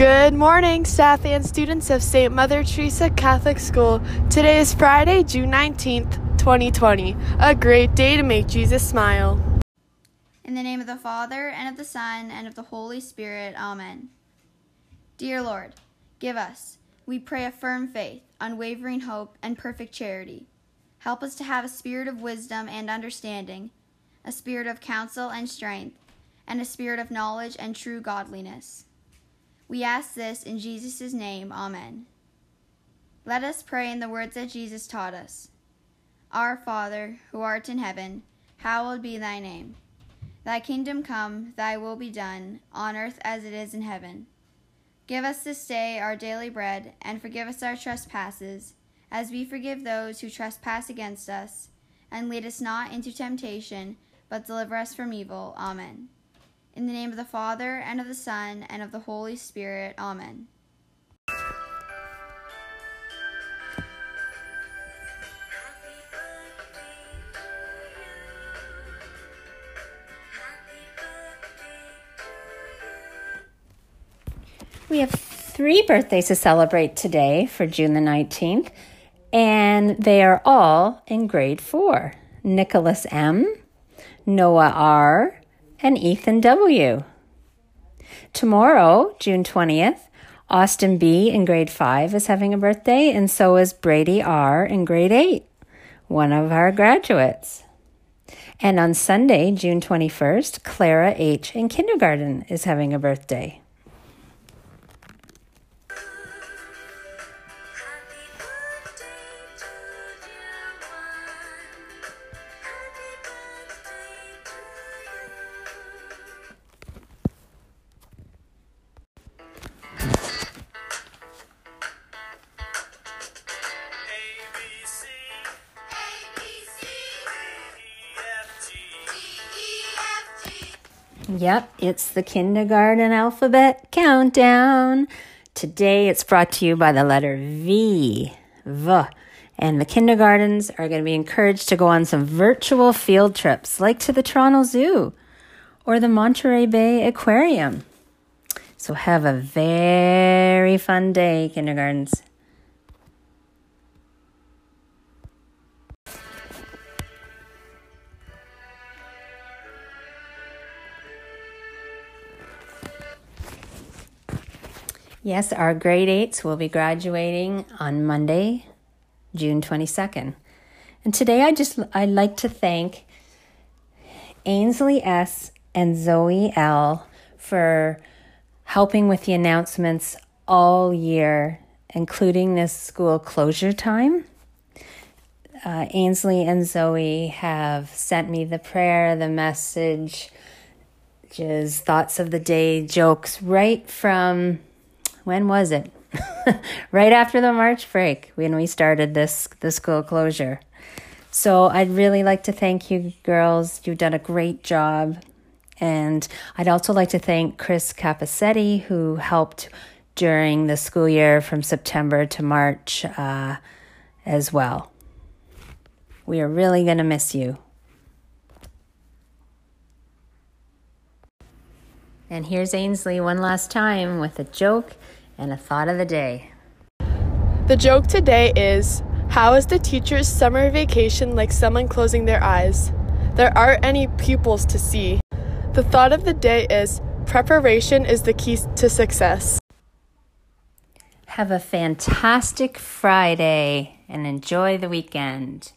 Good morning, staff and students of St. Mother Teresa Catholic School. Today is Friday, June 19th, 2020. A great day to make Jesus smile. In the name of the Father, and of the Son, and of the Holy Spirit. Amen. Dear Lord, give us, we pray, a firm faith, unwavering hope, and perfect charity. Help us to have a spirit of wisdom and understanding, a spirit of counsel and strength, and a spirit of knowledge and true godliness. We ask this in Jesus' name. Amen. Let us pray in the words that Jesus taught us Our Father, who art in heaven, hallowed be thy name. Thy kingdom come, thy will be done, on earth as it is in heaven. Give us this day our daily bread, and forgive us our trespasses, as we forgive those who trespass against us. And lead us not into temptation, but deliver us from evil. Amen. In the name of the Father, and of the Son, and of the Holy Spirit. Amen. We have three birthdays to celebrate today for June the 19th, and they are all in grade four Nicholas M., Noah R., and Ethan W. Tomorrow, June 20th, Austin B. in grade 5 is having a birthday, and so is Brady R. in grade 8, one of our graduates. And on Sunday, June 21st, Clara H. in kindergarten is having a birthday. Yep, it's the kindergarten alphabet countdown. Today it's brought to you by the letter V. V. And the kindergartens are going to be encouraged to go on some virtual field trips, like to the Toronto Zoo or the Monterey Bay Aquarium. So have a very fun day, kindergartens. Yes, our grade eights will be graduating on Monday, June 22nd. And today I just I'd like to thank Ainsley S and Zoe L for helping with the announcements all year, including this school closure time. Uh, Ainsley and Zoe have sent me the prayer, the message, just thoughts of the day, jokes right from when was it? right after the March break when we started this the school closure. So I'd really like to thank you girls. You've done a great job. And I'd also like to thank Chris Capacetti, who helped during the school year from September to March uh, as well. We are really going to miss you. And here's Ainsley one last time with a joke and a thought of the day. The joke today is How is the teacher's summer vacation like someone closing their eyes? There aren't any pupils to see. The thought of the day is Preparation is the key to success. Have a fantastic Friday and enjoy the weekend.